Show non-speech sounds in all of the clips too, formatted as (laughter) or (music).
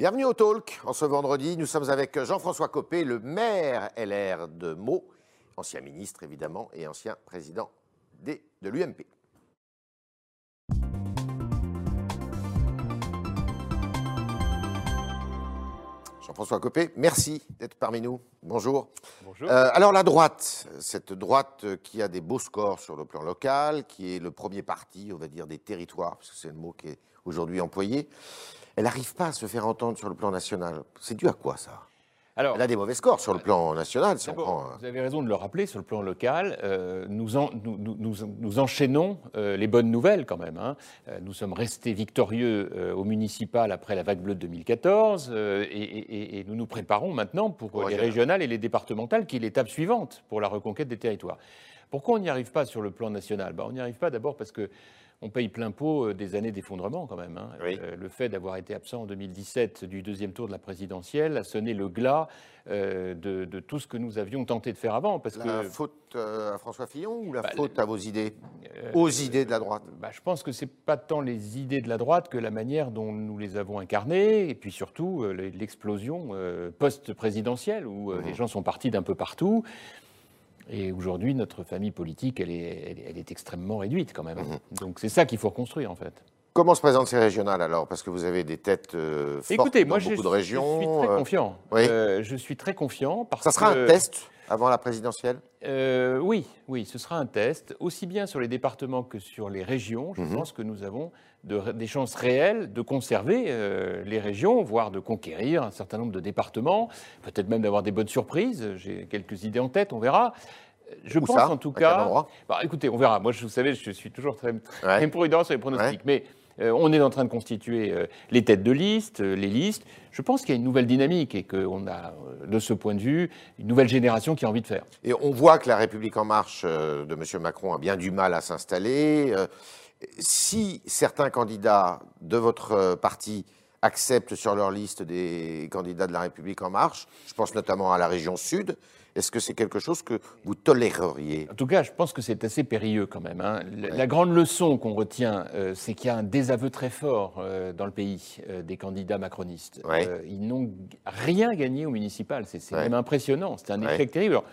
Bienvenue au Talk. En ce vendredi, nous sommes avec Jean-François Copé, le maire LR de Meaux, ancien ministre évidemment et ancien président des- de l'UMP. Jean-François Copé, merci d'être parmi nous. Bonjour. Bonjour. Euh, alors la droite, cette droite qui a des beaux scores sur le plan local, qui est le premier parti, on va dire, des territoires, parce que c'est le mot qui est aujourd'hui employé, elle n'arrive pas à se faire entendre sur le plan national. C'est dû à quoi ça? Alors, Elle a des mauvais scores sur le plan national, si on d'abord, prend... euh, vous avez raison de le rappeler, sur le plan local, euh, nous, en- nous- nous- nous- nous enchaînons euh, les bonnes nouvelles quand même. hein. Euh, nous sommes restés victorieux euh, au municipal après la vague bleue de 2014 euh, et, et- et nous nous préparons maintenant pour euh, les régional. régionales et les départementales, qui est l'étape suivante pour la reconquête des territoires. Pourquoi on n'y arrive pas sur le plan national? Ben, On n'y arrive pas d'abord parce que on paye plein pot euh, des années d'effondrement quand même. hein. Oui. Euh, le fait d'avoir été absent en 2017 du deuxième tour de la présidentielle a sonné le glas euh, de, de tout ce que nous avions tenté de faire avant. Parce La que faute euh, à François Fillon ou la Bah, faute à vos idées? Aux idées de la droite bah, je pense que c'est pas tant les idées de la droite que la manière dont nous les avons incarnées, et puis surtout le- l'explosion post-présidentielle où Mhm. les gens sont partis d'un peu partout. Et aujourd'hui, notre famille politique, elle est, elle est- elle est extrêmement réduite quand même. Mhm. Donc c'est ça qu'il faut reconstruire en fait. Comment se présentent ces régionales alors? Parce que vous avez des têtes euh, fortes Écoutez, dans moi je, beaucoup de je régions. suis très euh, confiant. oui. Euh, je suis très confiant parce ça sera que un test avant la présidentielle? Euh, oui, oui, ce sera un test, aussi bien sur les départements que sur les régions. Je Mhm. pense que nous avons de- des chances réelles de conserver euh, les régions, voire de conquérir un certain nombre de départements, peut-être même d'avoir des bonnes surprises. J'ai quelques idées en tête, on verra. Je Où pense ça? en tout cas. Bah, écoutez, on verra. Moi, je, vous savez, je suis toujours très, très Ouais. prudent sur les pronostics. Mais euh, on est en train de constituer euh, les têtes de liste, les listes. Je pense qu'il y a une nouvelle dynamique et qu'on a, de ce point de vue, une nouvelle génération qui a envie de faire. Et on voit que la République en marche de M. Macron a bien du mal à s'installer. Si certains candidats de votre euh, parti acceptent sur leur liste des candidats de la République en marche, je pense notamment à la région sud, est-ce que c'est quelque chose que vous toléreriez? En tout cas, je pense que c'est assez périlleux quand même. hein. La, la grande leçon qu'on retient, euh, c'est qu'il y a un désaveu très fort euh, dans le pays euh, des candidats macronistes. Ouais. Ils n'ont rien gagné au municipal. C'est Ouais. même impressionnant. C'est un échec terrible. Alors,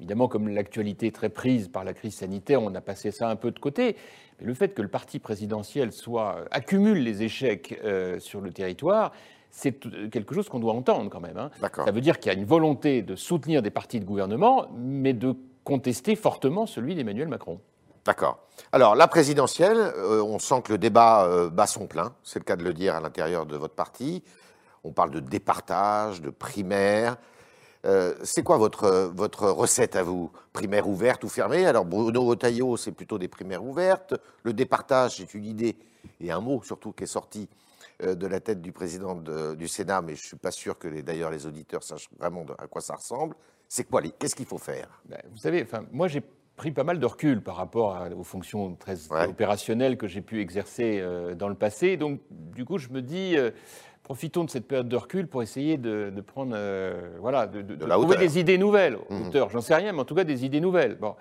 évidemment, comme l'actualité est très prise par la crise sanitaire, on a passé ça un peu de côté. Mais le fait que le parti présidentiel soit, euh, accumule les échecs euh, sur le territoire, c'est euh, quelque chose qu'on doit entendre quand même. hein. Ça veut dire qu'il y a une volonté de soutenir des partis de gouvernement, mais de contester fortement celui d'Emmanuel Macron. D'accord. Alors, la présidentielle, euh, on sent que le débat euh, bat son plein, c'est le cas de le dire à l'intérieur de votre parti. On parle de départage, de primaire. Euh, c'est quoi votre, votre recette à vous? Primaire ouverte ou fermée? Alors, Bruno Retailleau, c'est plutôt des primaires ouvertes. Le départage, c'est une idée et un mot surtout qui est sorti euh, de la tête du président de- du Sénat, mais je ne suis pas sûr que d'ailleurs les auditeurs sachent vraiment à quoi ça ressemble. C'est quoi les- Qu'est-ce qu'il faut faire? Ben, Vous savez, moi j'ai pris pas mal de recul par rapport à- aux fonctions très Ouais. opérationnelles que j'ai pu exercer euh, dans le passé. Donc, du coup, je me dis, euh, profitons de cette période de recul pour essayer de, de prendre, euh, voilà, de, de- de la trouver hauteur. des idées nouvelles. Mhm. Hauteur, j'en sais rien, mais en tout cas des idées nouvelles. Bon,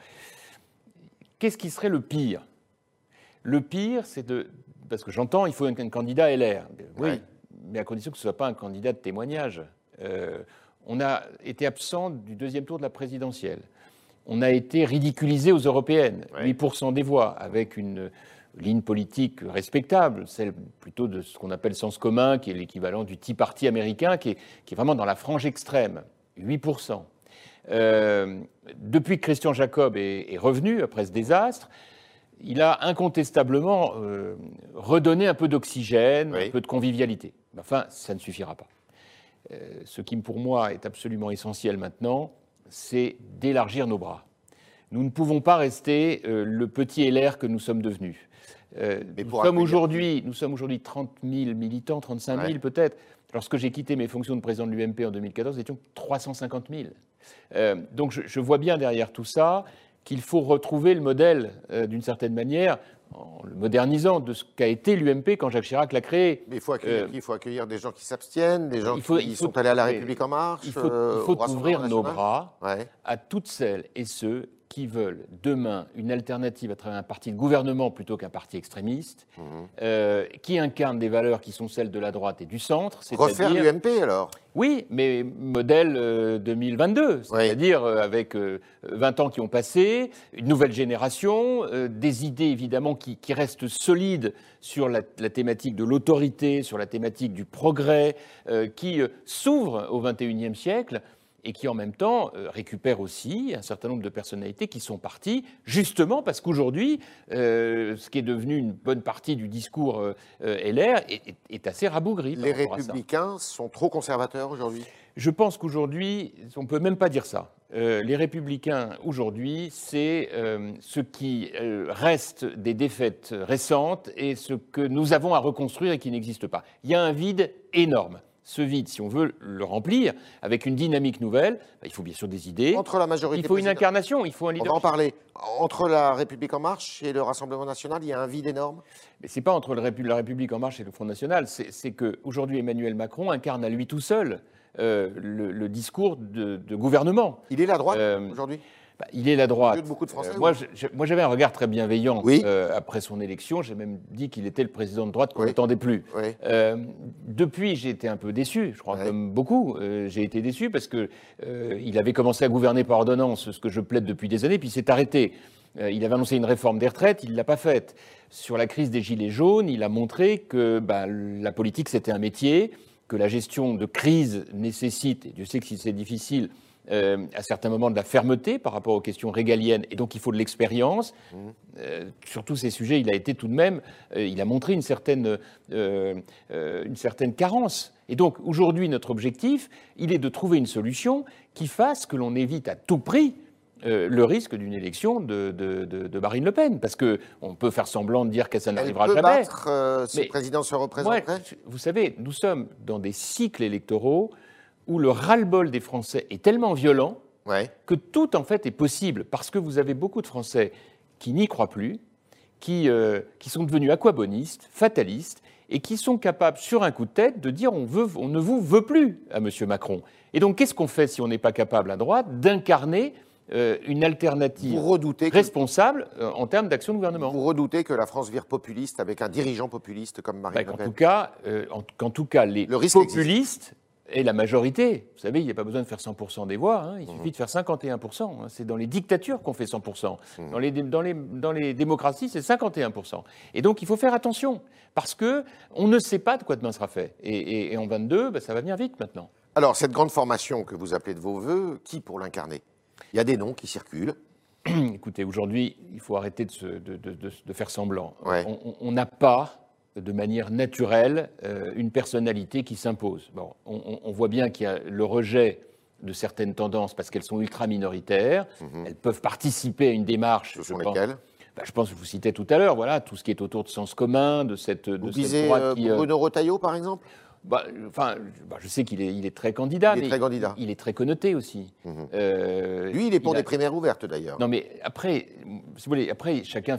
qu'est-ce qui serait le pire? Le pire, c'est de, parce que j'entends, il faut un, un candidat LR. Oui, Ouais. mais à condition que ce ne soit pas un candidat de témoignage. Euh, on a été absent du deuxième tour de la présidentielle. On a été ridiculisé aux européennes, Ouais. 8% des voix, avec une ligne politique respectable, celle plutôt de ce qu'on appelle sens commun, qui est l'équivalent du Tea Party américain, qui est, qui est vraiment dans la frange extrême, 8%. Euh, depuis que Christian Jacob est, est revenu après ce désastre, il a incontestablement euh, redonné un peu d'oxygène, Oui. un peu de convivialité. Enfin, ça ne suffira pas. Euh, ce qui, pour moi, est absolument essentiel maintenant, c'est d'élargir nos bras. Nous ne pouvons pas rester euh, le petit LR que nous sommes devenus. Euh, Mais nous, pour sommes accueillir- aujourd'hui, nous sommes aujourd'hui 30 000 militants, 35 000 Ouais. peut-être. Lorsque j'ai quitté mes fonctions de président de l'UMP en 2014, nous étions 350 000. Euh, donc je, je vois bien derrière tout ça qu'il faut retrouver le modèle, euh, d'une certaine manière, en le modernisant, de ce qu'a été l'UMP quand Jacques Chirac l'a créé. Mais il faut accueillir, Euh, qui Il faut accueillir des gens qui s'abstiennent, des gens il faut- qui il faut- sont allés à la République en marche. Il faut, euh, il ouvrir nos bras Ouais. à toutes celles et ceux qui veulent demain une alternative à travers un parti de gouvernement plutôt qu'un parti extrémiste, Mhm. euh, qui incarne des valeurs qui sont celles de la droite et du centre. Refaire l'UMP alors? Oui, mais modèle euh, 2022, Oui. c'est-à-dire euh, avec euh, 20 ans qui ont passé, une nouvelle génération, euh, des idées évidemment qui, qui restent solides sur la, la thématique de l'autorité, sur la thématique du progrès, euh, qui euh, s'ouvrent au 21e siècle et qui en même temps euh, récupèrent aussi un certain nombre de personnalités qui sont parties, justement parce qu'aujourd'hui, euh, ce qui est devenu une bonne partie du discours euh, euh, LR est, est- est assez rabougri. Les républicains sont trop conservateurs aujourd'hui? Je pense qu'aujourd'hui, on ne peut même pas dire ça. Euh, les républicains, aujourd'hui, c'est ce qui reste des défaites récentes et ce que nous avons à reconstruire et qui n'existe pas. Il y a un vide énorme. Ce vide, si on veut le remplir avec une dynamique nouvelle, bah, il faut bien sûr des idées. Entre la majorité Il faut une incarnation, il faut un On va en parler. Entre la République en marche et le Rassemblement national, il y a un vide énorme. Mais ce n'est pas entre la République en marche et le Front National, c'est c'est qu'aujourd'hui Emmanuel Macron incarne à lui tout seul euh, le, le discours de, de gouvernement. Il est la droite Euh, aujourd'hui? Bah, il est la droite. Au lieu de beaucoup de Français, moi, oui. j'avais un regard très bienveillant Oui. euh, après son élection. J'ai même dit qu'il était le président de droite qu'on Oui. n'attendait plus. Oui. Euh, depuis, j'ai été un peu déçu. Je crois comme beaucoup, euh, j'ai été déçu parce que euh, il avait commencé à gouverner par ordonnance, ce que je plaide depuis des années, puis il s'est arrêté. Euh, il avait annoncé une réforme des retraites, il ne l'a pas faite. Sur la crise des gilets jaunes, il a montré que bah, la politique c'était un métier, que la gestion de crise nécessite, et Dieu sait que si c'est difficile, euh, à certains moments de la fermeté par rapport aux questions régaliennes, et donc il faut de l'expérience. Euh, sur tous ces sujets, il a été tout de même, euh, il a montré une certaine, une certaine carence. Et donc aujourd'hui, notre objectif, il est de trouver une solution qui fasse que l'on évite à tout prix euh, le risque d'une élection de, de- de- de Marine Le Pen, parce que on peut faire semblant de dire que ça n'arrivera jamais. battre euh, si Mais- le président se représenterait vous savez, nous sommes dans des cycles électoraux où le ras-le-bol des Français est tellement violent Ouais. que tout en fait est possible parce que vous avez beaucoup de Français qui n'y croient plus, qui, euh, qui sont devenus aquabonistes, fatalistes et qui sont capables, sur un coup de tête, de dire on, veut, on ne vous veut plus à M. Macron. Et donc, qu'est-ce qu'on fait si on n'est pas capable à droite d'incarner euh, une alternative Vous redoutez que, responsable euh, en termes d'action de gouvernement? Vous redoutez que la France vire populiste avec un dirigeant populiste comme Marine Bah, Le Pen tout cas, euh, en- tout cas, les Le populistes et la majorité, vous savez, il n'y a pas besoin de faire 100% des voix, hein, il Mhm. suffit de faire 51%. hein, c'est dans les dictatures qu'on fait 100%. Mhm. Dans, les, dans, les, dans les démocraties, c'est 51%. Et donc, il faut faire attention, parce que on ne sait pas de quoi demain sera fait. Et, et- et en 22, bah, ça va venir vite maintenant. Alors, cette grande formation que vous appelez de vos voeux, qui pour l'incarner? Il y a des noms qui circulent. (clears throat) Écoutez, aujourd'hui, il faut arrêter de, se- de- de- faire semblant. Ouais. On n'a pas, de manière naturelle, euh, une personnalité qui s'impose. Bon, on, voit bien qu'il y a le rejet de certaines tendances parce qu'elles sont ultra minoritaires. Elles peuvent participer à une démarche. Mhm. Ce je sont pense- lesquels bah, je pense que je vous citais tout à l'heure, voilà, tout ce qui est autour de sens commun, de cette, de Vous cette visez droite euh, qui. euh, Bruno Retailleau, par exemple? Bah, enfin, bah, je sais qu'il est, il est très candidat, Il est mais très candidat. il est très connoté aussi. Mhm. Euh, Lui, il est pour des primaires ouvertes, d'ailleurs. non, mais après, si vous voulez, après, chacun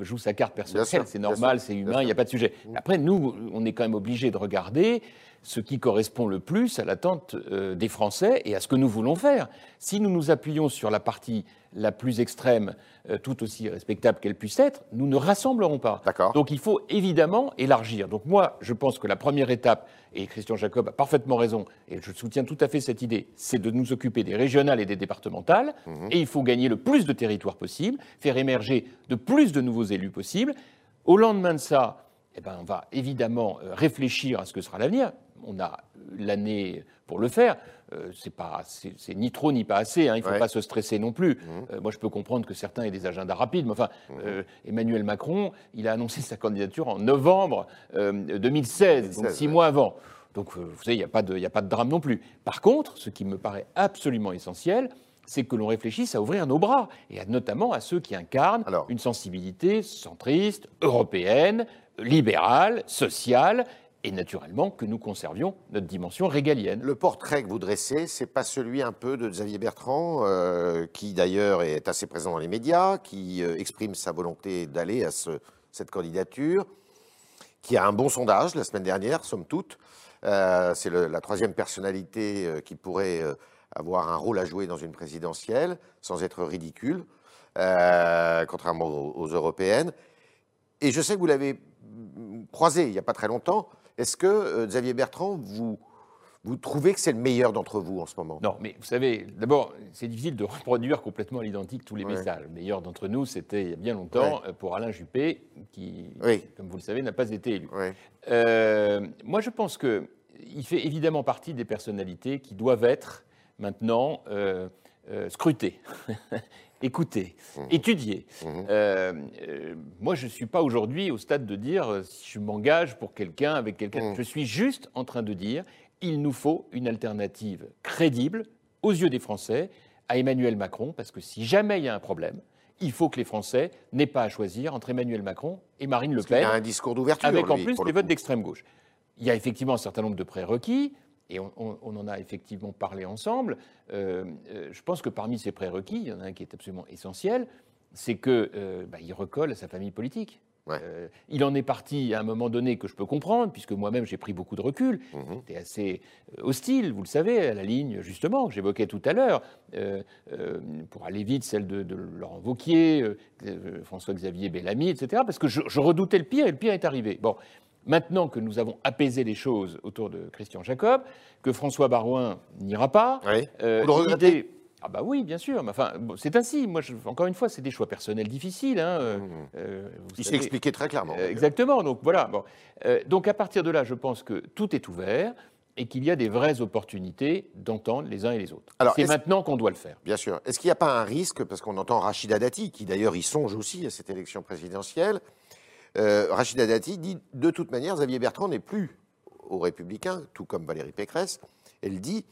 joue sa carte personnelle, c'est normal, c'est humain, il n'y a pas de sujet. Après, nous, on est quand même obligé de regarder ce qui correspond le plus à l'attente euh, des Français et à ce que nous voulons faire. Si nous nous appuyons sur la partie la plus extrême, euh, tout aussi respectable qu'elle puisse être, nous ne rassemblerons pas. Donc il faut évidemment élargir. Donc moi, je pense que la première étape, et Christian Jacob a parfaitement raison, et je soutiens tout à fait cette idée, c'est de nous occuper des régionales et des départementales, et il faut gagner le plus de territoires possible, faire émerger de plus de nouveaux élus possibles. Au lendemain de ça, eh ben, on va évidemment euh, réfléchir à ce que sera l'avenir. On a l'année pour le faire. Euh, c'est pas, c'est c'est ni trop ni pas assez. hein. Il ne faut Ouais. pas se stresser non plus. Euh, moi, je peux comprendre que certains aient des agendas rapides, mais enfin, euh, Emmanuel Macron, il a annoncé (laughs) sa candidature en novembre euh, 2016, donc 2016, six ouais. mois avant. Donc, euh, vous savez, il n'y a, pas de- il y a pas de drame non plus. Par contre, ce qui me paraît absolument essentiel, c'est que l'on réfléchisse à ouvrir nos bras, et à- notamment à ceux qui incarnent Alors. une sensibilité centriste, européenne, libérale, sociale, et naturellement que nous conservions notre dimension régalienne. Le portrait que vous dressez, c'est pas celui un peu de Xavier Bertrand, euh, qui d'ailleurs est assez présent dans les médias, qui euh, exprime sa volonté d'aller à ce- cette candidature, qui a un bon sondage la semaine dernière, somme toute. Euh, c'est la troisième personnalité qui pourrait avoir un rôle à jouer dans une présidentielle, sans être ridicule. contrairement aux européennes. Et je sais que vous l'avez croisé il n'y a pas très longtemps. Est-ce que, euh, Xavier Bertrand, vous, vous trouvez que c'est le meilleur d'entre vous en ce moment? Non, mais vous savez, d'abord, c'est difficile de (laughs) reproduire complètement à l'identique tous les Ouais. messages. Le meilleur d'entre nous, c'était il y a bien longtemps euh, pour Alain Juppé, qui, Oui. comme vous le savez, n'a pas été élu. Euh, moi, je pense que il fait évidemment partie des personnalités qui doivent être maintenant euh, euh, scrutées, (laughs) écoutées, Mmh. Mhm. Euh, euh, moi, je ne suis pas aujourd'hui au stade de dire euh, si je m'engage pour quelqu'un avec quelqu'un. Mm. Je suis juste en train de dire il nous faut une alternative crédible aux yeux des Français à Emmanuel Macron, parce que si jamais il y a un problème, il faut que les Français n'aient pas à choisir entre Emmanuel Macron et Marine Le Parce qu'il y Pen a un discours d'ouverture. avec en plus les le votes d'extrême gauche. Il y a effectivement un certain nombre de prérequis, et on, on- on en a effectivement parlé ensemble. Euh, euh, je pense que parmi ces prérequis, il y en a un qui est absolument essentiel, c'est qu'il recolle à sa famille politique. Ouais. Euh, il en est parti à un moment donné que je peux comprendre, puisque moi-même j'ai pris beaucoup de recul. C'était assez euh, hostile, vous le savez, à la ligne justement que j'évoquais tout à l'heure, euh, euh, pour aller vite, celle de, de Laurent euh, euh, François-Xavier Bellamy, etc. Parce que je, je redoutais le pire et le pire est arrivé. Bon, maintenant que nous avons apaisé les choses autour de Christian Jacob, que François Barouin n'ira pas, Oui. euh, Vous le Ah bah oui, bien sûr. Mais enfin, bon, c'est ainsi. Moi, je- encore une fois, c'est des choix personnels difficiles. hein, euh, Mhm. euh, Il s'est expliqué très clairement. Exactement. Donc voilà. Bon. Euh, donc à partir de là, je pense que tout est ouvert et qu'il y a des vraies opportunités d'entendre les uns et les autres. Alors, c'est maintenant qu'on doit le faire. Bien sûr. Est-ce qu'il n'y a pas un risque, parce qu'on entend Rachida Dati, qui d'ailleurs y songe aussi à cette élection présidentielle, euh, Rachida Dati dit de toute manière, Xavier Bertrand n'est plus aux Républicains, tout comme Valérie Pécresse. Elle dit,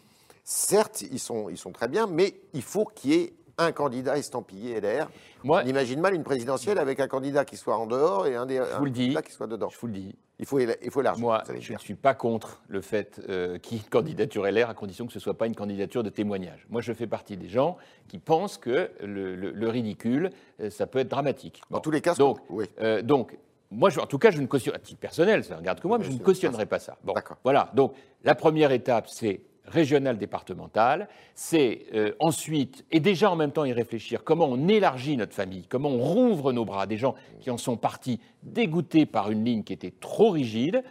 certes, ils sont, ils sont très bien, mais il faut qu'il y ait un candidat estampillé LR. Moi, On imagine mal une présidentielle avec un candidat qui soit en dehors et un, des, un dis. candidat qui soit dedans. je vous le dis. Il faut, il faut. Moi, je ne suis pas contre le fait euh, qu'il y ait une candidature LR à condition que ce ne soit pas une candidature de témoignage. Moi, je fais partie des gens qui pensent que le, le- le ridicule, euh, ça peut être dramatique. Dans tous les cas, Donc, oui. Euh, donc, moi, je- en tout cas, je ne cautionne, à titre personnel, ça ne regarde que moi, mais je ne cautionnerai pas ça. Bon, voilà. Donc, la première étape, c'est régional départemental, c'est euh, ensuite, et déjà en même temps y réfléchir, comment on élargit notre famille, comment on rouvre nos bras, des gens qui en sont partis dégoûtés par une ligne qui était trop rigide,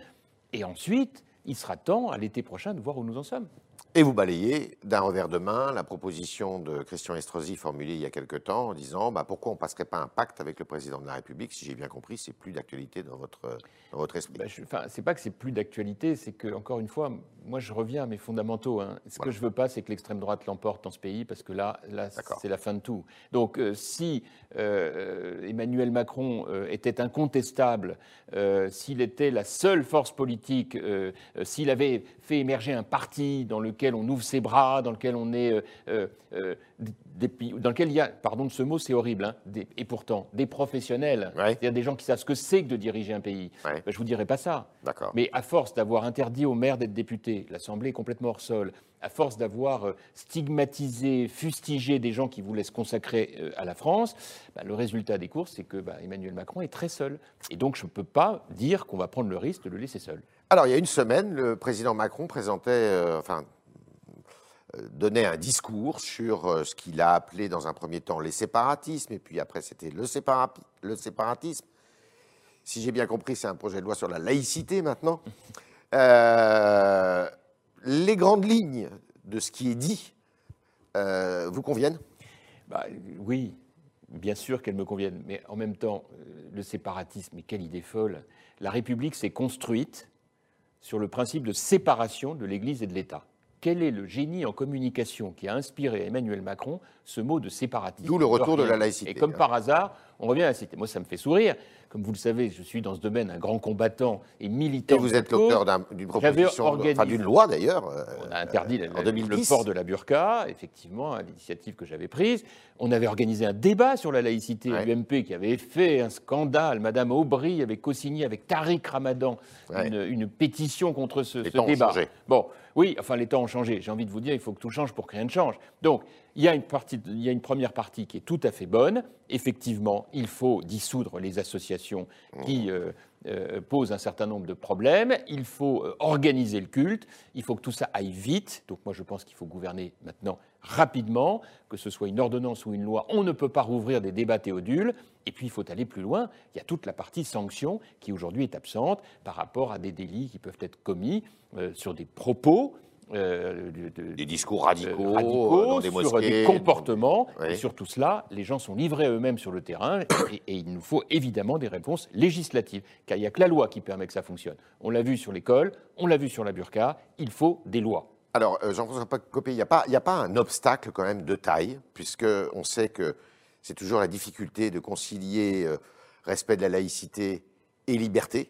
et ensuite, il sera temps, à l'été prochain, de voir où nous en sommes. Et vous balayez d'un revers de main la proposition de Christian Estrosi formulée il y a quelque temps en disant bah, pourquoi on ne passerait pas un pacte avec le président de la République? Si j'ai bien compris, c'est plus d'actualité dans votre, dans votre esprit. Je- Enfin, c'est pas que c'est plus d'actualité, c'est que encore une fois, moi je reviens à mes fondamentaux. hein. Ce Voilà. que je veux pas, c'est que l'extrême droite l'emporte dans ce pays, parce que là, là, c'est la fin de tout. Donc, euh, si euh, Emmanuel Macron euh, était incontestable, s'il était la seule force politique, s'il avait fait émerger un parti dans lequel on ouvre ses bras, dans lequel on est, des- dans lequel il y a, pardon de ce mot, c'est horrible, hein, des- et pourtant des professionnels, Ouais. c'est-à-dire des gens qui savent ce que c'est que de diriger un pays. Ouais. Ben, je vous dirais pas ça. Mais à force d'avoir interdit aux maires d'être députés, l'Assemblée est complètement hors sol, à force d'avoir euh, stigmatisé, fustigé des gens qui voulaient se consacrer euh, à la France, bah, le résultat des courses, c'est que bah, Emmanuel Macron est très seul. Et donc je ne peux pas dire qu'on va prendre le risque de le laisser seul. Alors, il y a une semaine, le président Macron présentait, euh, enfin, donnait un discours sur ce qu'il a appelé dans un premier temps les séparatismes, et puis après c'était le, sépara- le séparatisme. Si j'ai bien compris, c'est un projet de loi sur la laïcité maintenant. Euh, les grandes lignes de ce qui est dit euh, vous conviennent? Bah, oui, bien sûr qu'elles me conviennent, mais en même temps, euh, le séparatisme, mais quelle idée folle La République s'est construite sur le principe de séparation de l'Église et de l'État. Quel est le génie en communication qui a inspiré à Emmanuel Macron ce mot de séparatisme D'où le retour de la laïcité. Et comme par hasard, on revient à la cité. Moi, ça me fait sourire. Comme vous le savez, je suis dans ce domaine un grand combattant et militant. Et vous êtes l'auteur d'un- d'une proposition, organisé- enfin d'une loi d'ailleurs. euh, On a interdit le- en le, 2010. le port de la burqa, effectivement, à l'initiative que j'avais prise. On avait organisé un débat sur la laïcité à Ouais. l'UMP qui avait fait un scandale. Madame Aubry avait co-signé avec Tariq Ramadan Ouais. une, une pétition contre ce, Les ce temps ont débat. changé. Bon, oui, enfin, les temps ont changé. J'ai envie de vous dire, il faut que tout change pour que rien ne change. Donc, il y, a une première partie qui est tout à fait bonne. Effectivement, il faut dissoudre les associations qui, euh, pose un certain nombre de problèmes. Il faut euh, organiser le culte, il faut que tout ça aille vite. Donc moi je pense qu'il faut gouverner maintenant rapidement, que ce soit une ordonnance ou une loi. On ne peut pas rouvrir des débats théodules. Et puis il faut aller plus loin. Il y a toute la partie sanction qui aujourd'hui est absente par rapport à des délits qui peuvent être commis euh, sur des propos euh, des discours radicaux, euh, radicaux des sur des comportements. Et sur tout cela, les gens sont livrés eux-mêmes sur le terrain et, il nous faut évidemment des réponses législatives, car il n'y a que la loi qui permet que ça fonctionne. On l'a vu sur l'école, on l'a vu sur la burqa, il faut des lois. Alors, euh, Jean-François Copé, il n'y a, pas, a pas un obstacle quand même de taille, puisqu'on sait que c'est toujours la difficulté de concilier respect de la laïcité et liberté,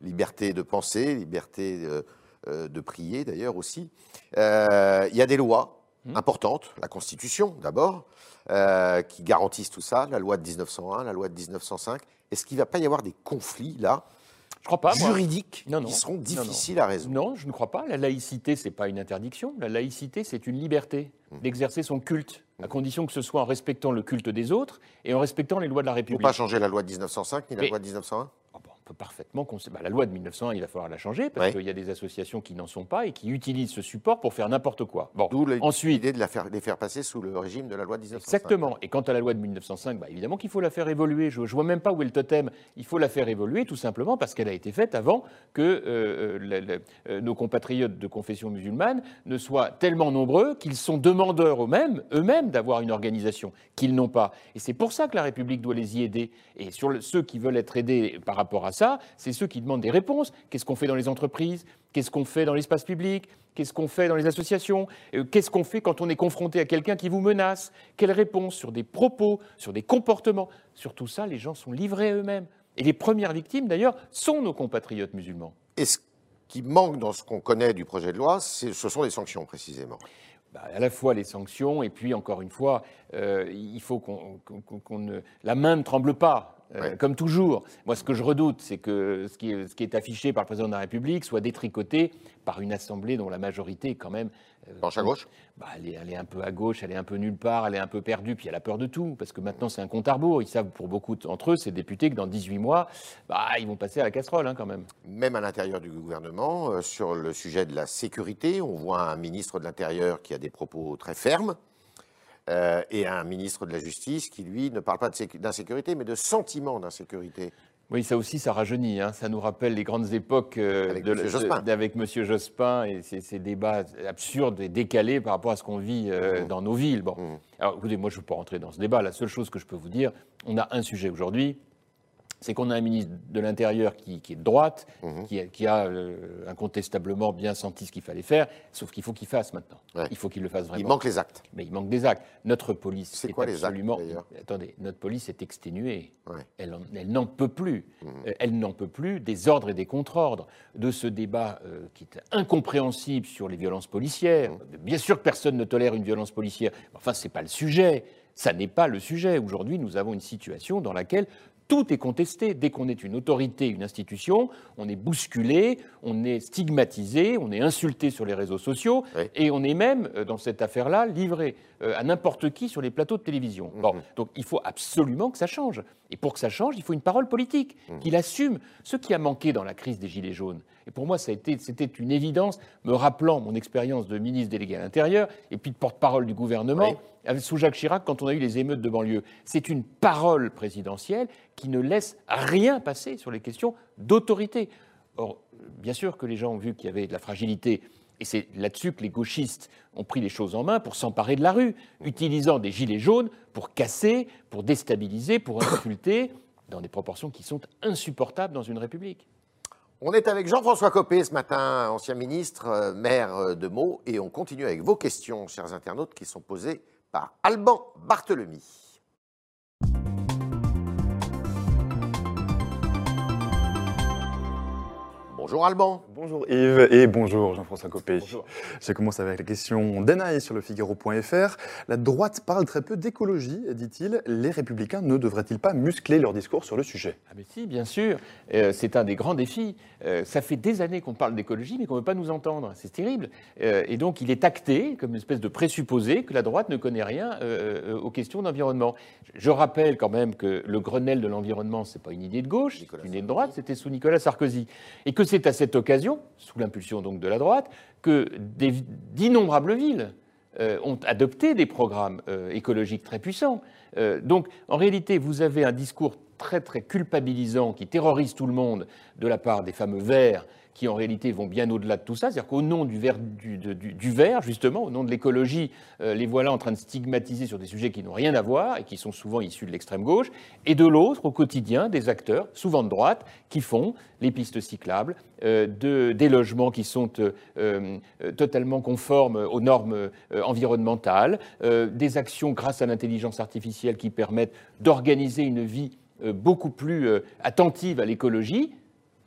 liberté de penser, liberté euh, de prier d'ailleurs aussi. Euh, il y a des lois mmh. importantes, la Constitution d'abord, euh, qui garantissent tout ça, la loi de 1901, la loi de 1905. Est-ce qu'il ne va pas y avoir des conflits là je crois pas, juridiques qui seront difficiles à résoudre? Non, je ne crois pas. La laïcité, c'est pas une interdiction. La laïcité, c'est une liberté mmh. d'exercer son culte, à mmh. condition que ce soit en respectant le culte des autres et en respectant les lois de la République. Il ne faut pas changer la loi de 1905 ni la loi de 1901 on peut parfaitement. Bah, la loi de 1901, il va falloir la changer parce qu'il y a des associations qui n'en sont pas et qui utilisent ce support pour faire n'importe quoi. Bon, D'où l'idée de la faire, les faire passer sous le régime de la loi de 1905. Exactement. Et quant à la loi de 1905, bah, évidemment qu'il faut la faire évoluer. Je ne vois même pas où est le totem. Il faut la faire évoluer tout simplement parce qu'elle a été faite avant que euh, euh, euh, nos compatriotes de confession musulmane ne soient tellement nombreux qu'ils sont demandeurs eux-mêmes, eux-mêmes d'avoir une organisation qu'ils n'ont pas. Et c'est pour ça que la République doit les y aider. Et sur ceux qui veulent être aidés par rapport à ça, c'est ceux qui demandent des réponses. Qu'est-ce qu'on fait dans les entreprises? Qu'est-ce qu'on fait dans l'espace public? Qu'est-ce qu'on fait dans les associations? Euh, Qu'est-ce qu'on fait quand on est confronté à quelqu'un qui vous menace? Quelles réponses sur des propos, sur des comportements? Sur tout ça, les gens sont livrés eux-mêmes. Et les premières victimes, d'ailleurs, sont nos compatriotes musulmans. Et ce qui manque dans ce qu'on connaît du projet de loi, ce sont les sanctions, précisément. Bah, à la fois les sanctions, et puis, encore une fois, euh, il faut qu'on ne... La main ne tremble pas. Euh, comme toujours. Moi, ce que je redoute, c'est que ce qui, est, affiché par le président de la République soit détricoté par une assemblée dont la majorité est quand même. Euh, à gauche bah, elle, est, un peu à gauche, elle est un peu nulle part, elle est un peu perdue, puis elle a peur de tout, parce que maintenant c'est un compte à rebours. Ils savent pour beaucoup d'entre eux, ces députés, que dans 18 mois, bah, ils vont passer à la casserole hein, quand même. Même à l'intérieur du gouvernement, euh, sur le sujet de la sécurité, on voit un ministre de l'Intérieur qui a des propos très fermes. Euh, et un ministre de la Justice qui, lui, ne parle pas d'insécurité, mais de sentiment d'insécurité. Oui, ça aussi, ça rajeunit. Hein. Ça nous rappelle les grandes époques euh, avec, M. Jospin. et ces, débats absurdes et décalés par rapport à ce qu'on vit euh, mmh. dans nos villes. Bon. Mmh. Alors, écoutez, moi, je ne veux pas rentrer dans ce débat. La seule chose que je peux vous dire, on a un sujet aujourd'hui, c'est qu'on a un ministre de l'Intérieur qui, est de droite, mhm. qui, a euh, incontestablement bien senti ce qu'il fallait faire, sauf qu'il faut qu'il fasse maintenant. Il faut qu'il le fasse vraiment. Il manque les actes. Mais il manque des actes. Notre police, c'est quoi absolument... les actes Attendez, notre police est exténuée. Elle, n'en peut plus. Mhm. Euh, elle n'en peut plus des ordres et des contre-ordres, de ce débat euh, qui est incompréhensible sur les violences policières. Mhm. Bien sûr que personne ne tolère une violence policière. Enfin, c'est pas le sujet. Ça n'est pas le sujet. Aujourd'hui, nous avons une situation dans laquelle tout est contesté. Dès qu'on est une autorité, une institution, on est bousculé, on est stigmatisé, on est insulté sur les réseaux sociaux, et on est même, euh, dans cette affaire-là, livré euh, à n'importe qui sur les plateaux de télévision. Mhm. donc il faut absolument que ça change. Et pour que ça change, il faut une parole politique, mhm. qu'il assume ce qui a manqué dans la crise des Gilets jaunes. Et pour moi, c'était une évidence, me rappelant mon expérience de ministre délégué à l'Intérieur et puis de porte-parole du gouvernement sous Jacques Chirac quand on a eu les émeutes de banlieue. C'est une parole présidentielle qui ne laisse rien passer sur les questions d'autorité. Or, bien sûr que les gens ont vu qu'il y avait de la fragilité. Et c'est là-dessus que les gauchistes ont pris les choses en main pour s'emparer de la rue, utilisant des gilets jaunes pour casser, pour déstabiliser, pour (coughs) insulter, dans des proportions qui sont insupportables dans une république. On est avec Jean-François Copé ce matin, ancien ministre, euh, maire euh, de Meaux, et on continue avec vos questions, chers internautes, qui sont posées par Alban Barthelemy. Bonjour Alban. Bonjour Yves et bonjour Jean-François Copé. Je commence avec la question d'Anaïs sur le Figaro.fr. La droite parle très peu d'écologie, dit-il. Les républicains ne devraient-ils pas muscler leur discours sur le sujet? Ah mais si, bien sûr. Euh, c'est un des grands défis. Euh, ça fait des années qu'on parle d'écologie, mais qu'on ne veut pas nous entendre. C'est terrible. Euh, et donc il est acté comme une espèce de présupposé que la droite ne connaît rien aux questions d'environnement. Je rappelle quand même que le Grenelle de l'environnement, c'est pas une idée de gauche, c'est une idée de droite, c'était sous Nicolas Sarkozy. Et que c'est à cette occasion sous l'impulsion donc de la droite, que d'innombrables villes euh, ont adopté des programmes euh, écologiques très puissants. Euh, donc, en réalité, vous avez un discours très très culpabilisant qui terrorise tout le monde de la part des fameux verts qui en réalité vont bien au-delà de tout ça. C'est-à-dire qu'au nom du vert, justement, au nom de l'écologie, euh, les voilà en train de stigmatiser sur des sujets qui n'ont rien à voir et qui sont souvent issus de l'extrême gauche. Et de l'autre, au quotidien, des acteurs, souvent de droite, qui font les pistes cyclables, euh, de, des logements qui sont euh, totalement conformes aux normes environnementales, des actions grâce à l'intelligence artificielle qui permettent d'organiser une vie beaucoup plus attentive à l'écologie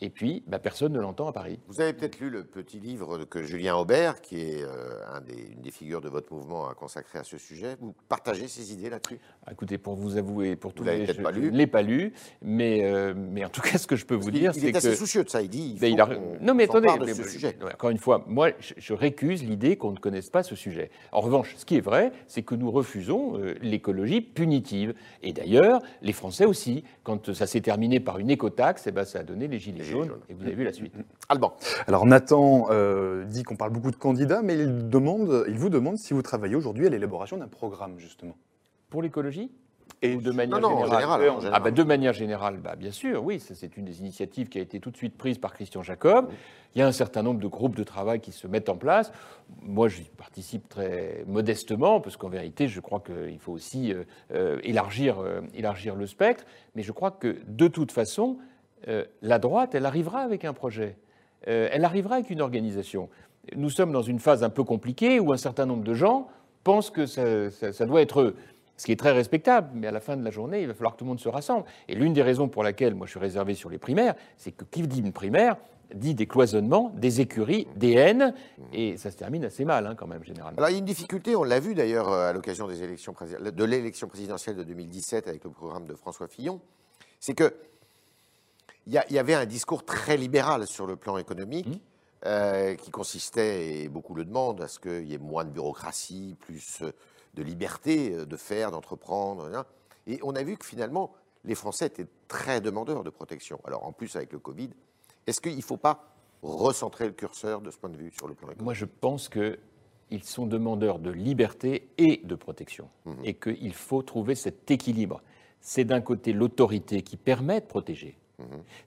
et puis, bah, personne ne l'entend à Paris. Vous avez peut-être lu le petit livre que Julien Aubert, qui est euh, un des, une des figures de votre mouvement, a consacré à ce sujet. Vous partagez ces idées là-dessus? Ah, Écoutez, pour vous avouer, pour tout vous les, je, ne l'ai pas lu, mais, euh, mais en tout cas, ce que je peux vous dire, c'est que... Il est assez soucieux de ça, il dit, il, il a... Non, mais attendez, de ce sujet. encore une fois, moi, je, récuse l'idée qu'on ne connaisse pas ce sujet. En revanche, ce qui est vrai, c'est que nous refusons euh, l'écologie punitive. Et d'ailleurs, les Français aussi, quand ça s'est terminé par une écotaxe, eh ben, ça a donné les gilets, jaunes, et vous avez vu la suite. (laughs) Alban. Alors Nathan euh, dit qu'on parle beaucoup de candidats, mais il, demande, il vous demande si vous travaillez aujourd'hui à l'élaboration d'un programme, justement. Pour l'écologie et de manière générale, Ah bah, de manière générale, bah, bien sûr, oui, c'est une des initiatives qui a été tout de suite prise par Christian Jacob. Il y a un certain nombre de groupes de travail qui se mettent en place. Moi, je participe très modestement, parce qu'en vérité, je crois qu'il faut aussi euh, euh, élargir, élargir le spectre. Mais je crois que, de toute façon, euh, la droite, elle arrivera avec un projet, euh, elle arrivera avec une organisation. Nous sommes dans une phase un peu compliquée où un certain nombre de gens pensent que ça, doit être eux ce qui est très respectable, mais à la fin de la journée, il va falloir que tout le monde se rassemble. Et l'une des raisons pour laquelle moi je suis réservé sur les primaires, c'est que qui dit une primaire dit des cloisonnements, des écuries, des haines, et ça se termine assez mal hein, quand même généralement. Alors il y a une difficulté, on l'a vu d'ailleurs euh, à l'occasion de l'élection présidentielle de 2017 avec le programme de François Fillon, c'est que il y, avait un discours très libéral sur le plan économique. Mmh. Euh, qui consistait, et beaucoup le demandent, à ce qu'il y ait moins de bureaucratie, plus de liberté euh, de faire, d'entreprendre. Et on a vu que finalement, les Français étaient très demandeurs de protection. Alors en plus, avec le Covid, est-ce qu'il ne faut pas recentrer le curseur de ce point de vue sur le plan économique? Moi, je pense qu'ils sont demandeurs de liberté et de protection, mmh. et qu'il faut trouver cet équilibre. C'est d'un côté l'autorité qui permet de protéger,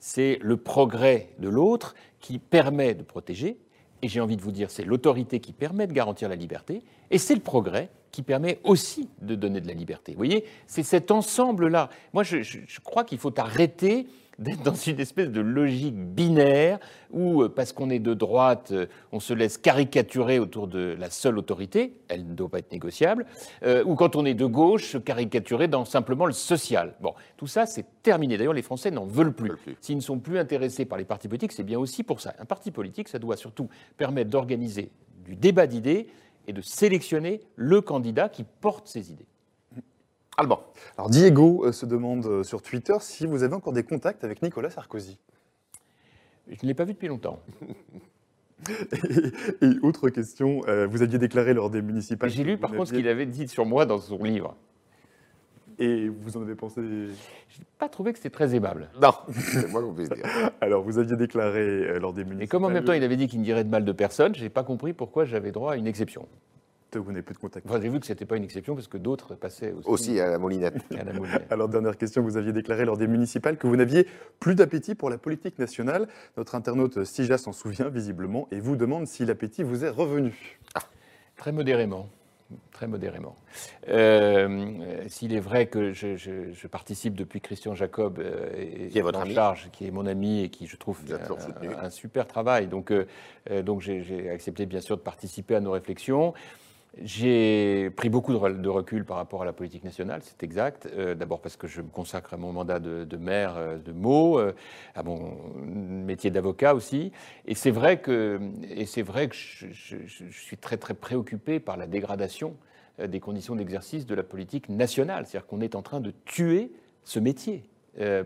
c'est le progrès de l'autre qui permet de protéger, et j'ai envie de vous dire, c'est l'autorité qui permet de garantir la liberté, et c'est le progrès qui permet aussi de donner de la liberté. Vous voyez, c'est cet ensemble-là. Moi, je crois qu'il faut arrêter d'être dans une espèce de logique binaire où, euh, parce qu'on est de droite, euh, on se laisse caricaturer autour de la seule autorité, elle ne doit pas être négociable, euh, ou quand on est de gauche, se caricaturer dans simplement le social. Bon, tout ça, c'est terminé. D'ailleurs, les Français n'en veulent plus. S'ils ne sont plus intéressés par les partis politiques, c'est bien aussi pour ça. Un parti politique, ça doit surtout permettre d'organiser du débat d'idées et de sélectionner le candidat qui porte ses idées. Alban. Alors Diego euh, se demande euh, sur Twitter si vous avez encore des contacts avec Nicolas Sarkozy. Je ne l'ai pas vu depuis longtemps. (laughs) et, autre question, euh, vous aviez déclaré lors des municipales. J'ai lu par contre ce qu'il avait dit sur moi dans son livre. Et vous en avez pensé Je n'ai pas trouvé que c'était très aimable. Non, c'est moi qu'on puisse dire. (laughs) Alors, vous aviez déclaré lors des municipales. Et comme en même temps il avait dit qu'il ne dirait de mal de personne, je n'ai pas compris pourquoi j'avais droit à une exception vous n'avez plus de contact. Enfin, J'ai vu que ce n'était pas une exception parce que d'autres passaient aussi. Aussi à la (laughs) (laughs) moulinette. Alors, dernière question, vous aviez déclaré lors des municipales que vous n'aviez plus d'appétit pour la politique nationale. Notre internaute Sija s'en souvient visiblement et vous demande si l'appétit vous est revenu. Ah. Très modérément. Très modérément. Euh, s'il est vrai que je, participe depuis Christian Jacob, euh, qui est votre en charge, qui est mon ami et qui, je trouve, fait un, super travail. Donc, euh, donc j'ai accepté bien sûr de participer à nos réflexions. J'ai pris beaucoup de recul par rapport à la politique nationale, c'est exact. Euh, d'abord parce que je me consacre à mon mandat de, maire euh, de Meaux, euh, à mon métier d'avocat aussi. Et c'est vrai que, je, suis très très préoccupé par la dégradation des conditions d'exercice de la politique nationale. C'est-à-dire qu'on est en train de tuer ce métier.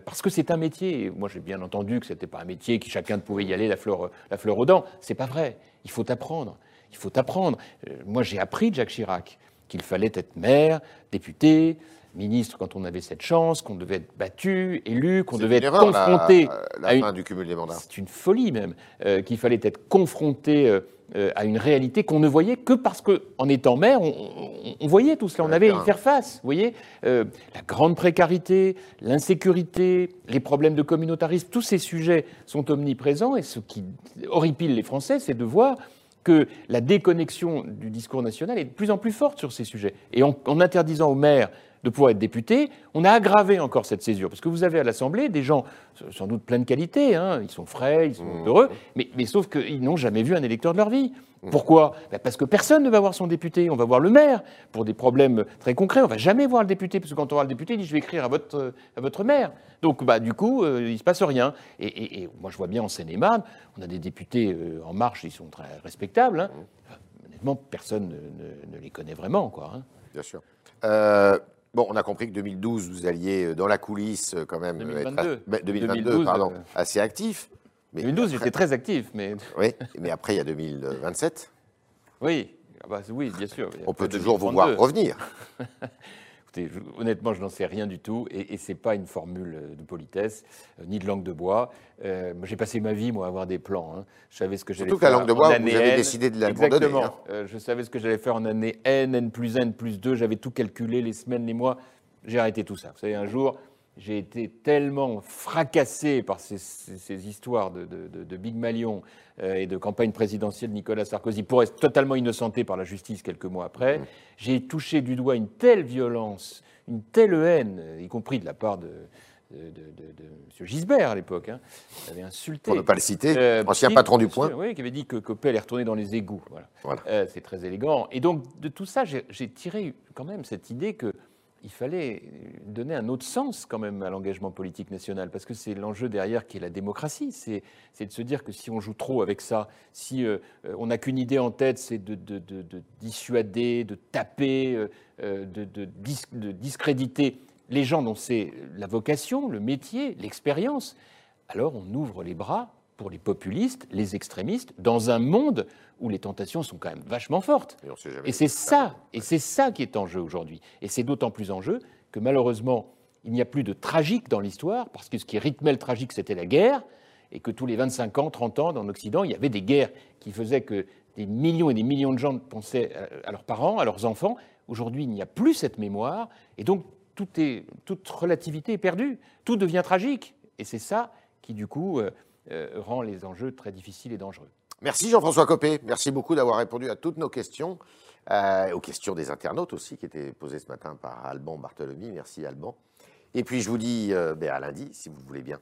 parce que c'est un métier. Moi, j'ai bien entendu que ce n'était pas un métier qui chacun pouvait y aller la fleur, la fleur aux dents. C'est pas vrai. Il faut apprendre il faut apprendre. Euh, moi, j'ai appris de Jacques Chirac qu'il fallait être maire, député, ministre quand on avait cette chance, qu'on devait être battu, élu, qu'on devait être confronté la, à une, fin du cumul des mandats. C'est une folie même, euh, qu'il fallait être confronté euh, à une réalité qu'on ne voyait que parce qu'en étant maire, on, voyait tout cela, on avait à y faire face. Vous voyez, la grande précarité, l'insécurité, les problèmes de communautarisme, tous ces sujets sont omniprésents et ce qui horripile les Français, c'est de voir que la déconnexion du discours national est de plus en plus forte sur ces sujets. Et en, interdisant aux maires de pouvoir être députés, on a aggravé encore cette césure. Parce que vous avez à l'Assemblée des gens, sans doute plein de qualités, hein, ils sont frais, ils sont mmh. heureux, mais, mais sauf qu'ils n'ont jamais vu un électeur de leur vie. Mmh. Pourquoi? Ben, Parce que personne ne va voir son député. On va voir le maire pour des problèmes très concrets. On va jamais voir le député, parce que quand on voit le député, il dit je vais écrire à votre, à votre maire. Donc bah, du coup, euh, il ne se passe rien. Et, moi, je vois bien en Seine-et-Marne, on a des députés euh, en marche, ils sont très respectables. Hein. Mmh. Honnêtement, personne ne, les connaît vraiment. Quoi, hein. Bien sûr. Euh, bon, on a compris que 2012, vous alliez dans la coulisse quand même 2022, être 2022, pardon, assez actif. 2012, j'étais très actif. Mais... (laughs) Oui, mais après, il y a 2027. Oui, ah bah, oui bien sûr. On peut toujours vous voir revenir. (laughs) Écoutez, honnêtement, je n'en sais rien du tout, et, et ce n'est pas une formule de politesse, euh, ni de langue de bois. Euh, j'ai passé ma vie, moi, à avoir des plans. Hein. Je savais ce que j'allais faire. Surtout la langue de bois, vous avez décidé de l'abandonner. Exactement. Hein. Euh, je savais ce que j'allais faire en année N, N plus 1, N plus 2. J'avais tout calculé, les semaines, les mois. J'ai arrêté tout ça. Vous savez, un jour, j'ai été tellement fracassé par ces, histoires de, Big Malion euh, et de campagne présidentielle de Nicolas Sarkozy pour être totalement innocenté par la justice quelques mois après. Mmh. J'ai touché du doigt une telle violence, une telle haine, y compris de la part de, M. Gisbert à l'époque, hein, avait insulté. Pour ne pas le citer, euh, ancien patron du Point. Oui, qui avait dit que Coppel est retourné dans les égouts. Voilà. Euh, c'est très élégant. Et donc, de tout ça, j'ai tiré quand même cette idée que il fallait donner un autre sens quand même à l'engagement politique national, parce que c'est l'enjeu derrière qui est la démocratie. C'est de se dire que si on joue trop avec ça, si euh, on n'a qu'une idée en tête, c'est de, dissuader, de taper, euh, euh, de, discréditer les gens dont c'est la vocation, le métier, l'expérience, alors on ouvre les bras pour les populistes, les extrémistes, dans un monde où les tentations sont quand même vachement fortes. Et, c'est ça, et c'est ça qui est en jeu aujourd'hui. Et c'est d'autant plus en jeu que malheureusement, il n'y a plus de tragique dans l'histoire, parce que ce qui rythmait le tragique, c'était la guerre, et que tous les 25 ans, 30 ans, dans l'Occident, il y avait des guerres qui faisaient que des millions et des millions de gens pensaient à leurs parents, à leurs enfants. Aujourd'hui, il n'y a plus cette mémoire, et donc tout est, toute relativité est perdue, tout devient tragique. Et c'est ça qui, du coup, euh, rend les enjeux très difficiles et dangereux. Merci Jean-François Copé. Merci beaucoup d'avoir répondu à toutes nos questions, euh, aux questions des internautes aussi qui étaient posées ce matin par Alban Barthelemy. Merci Alban. Et puis je vous dis euh, ben, à lundi si vous voulez bien.